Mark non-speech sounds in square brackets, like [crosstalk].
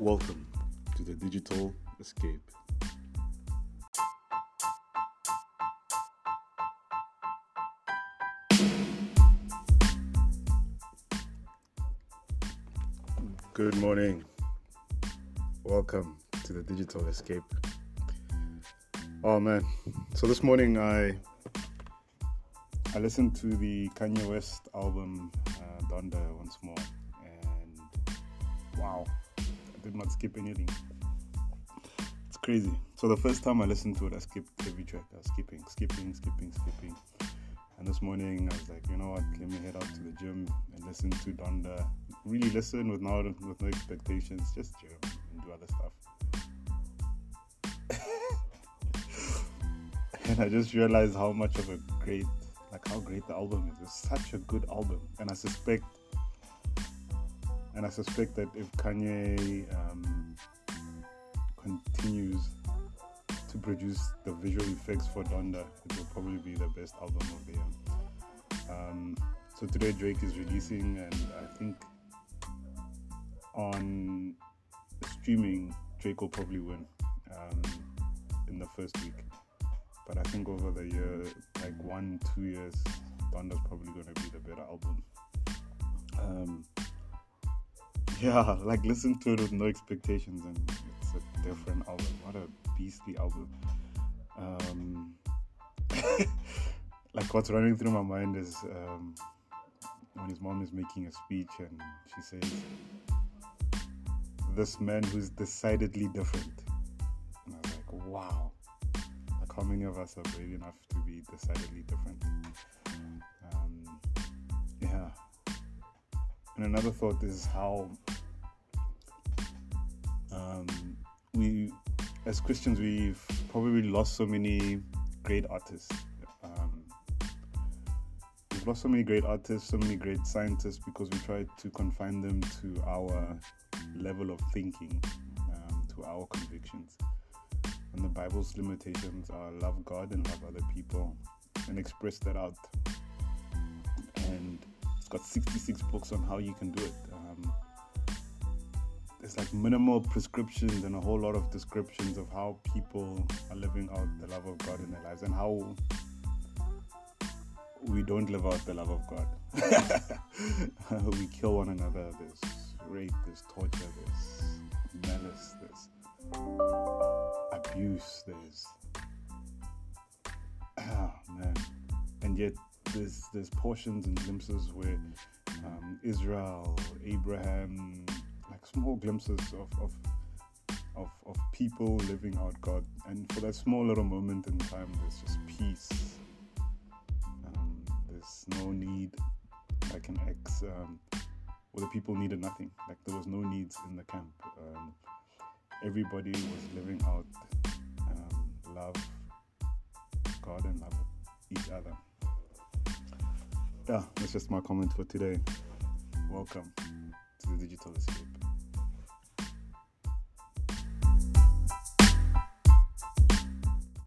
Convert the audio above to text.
Welcome to the Digital Escape. Good morning. Welcome to the Digital Escape. Oh man, so this morning I I listened to the Kanye West album uh, Donda once more, and wow, did not skip anything. It's crazy. So the first time I listened to it, I skipped every track. I was skipping, skipping, skipping, skipping. And this morning I was like, you know what? Let me head out to the gym and listen to Donda. Really listen with no with no expectations, just gym and do other stuff. [laughs] and I just realized how much of a great, like how great the album is. It's such a good album, and I suspect, and I suspect that if Kanye um, continues to produce the visual effects for Donda, it will probably be the best album of the year. Um, so today Drake is releasing, and I think on streaming Drake will probably win um, in the first week. But I think over the year, like one, two years, Donda's probably going to be the better album. Um, [laughs] yeah, like listen to it with no expectations, and it's a different album. What a beastly album. Um, [laughs] like what's running through my mind is um, when his mom is making a speech and she says, "This man who's decidedly different," and I was like, "Wow." Like how many of us are brave enough to be decidedly different? Um. And another thought is how um, we, as Christians, we've probably lost so many great artists. Um, we've lost so many great artists, so many great scientists because we try to confine them to our level of thinking, um, to our convictions. And the Bible's limitations are love God and love other people and express that out. Got 66 books on how you can do it. Um, there's like minimal prescriptions and a whole lot of descriptions of how people are living out the love of God in their lives and how we don't live out the love of God. [laughs] we kill one another. There's rape, there's torture, there's malice, there's abuse, there's [clears throat] ah man, and yet there's there's portions and glimpses where um, Israel, Abraham, like small glimpses of, of of of people living out God, and for that small little moment in time, there's just peace. Um, there's no need, like an ex, um, where the people needed nothing. Like there was no needs in the camp. Um, everybody was living out um, love, God, and love each other. Yeah, that's just my comment for today. Welcome to the Digital Escape.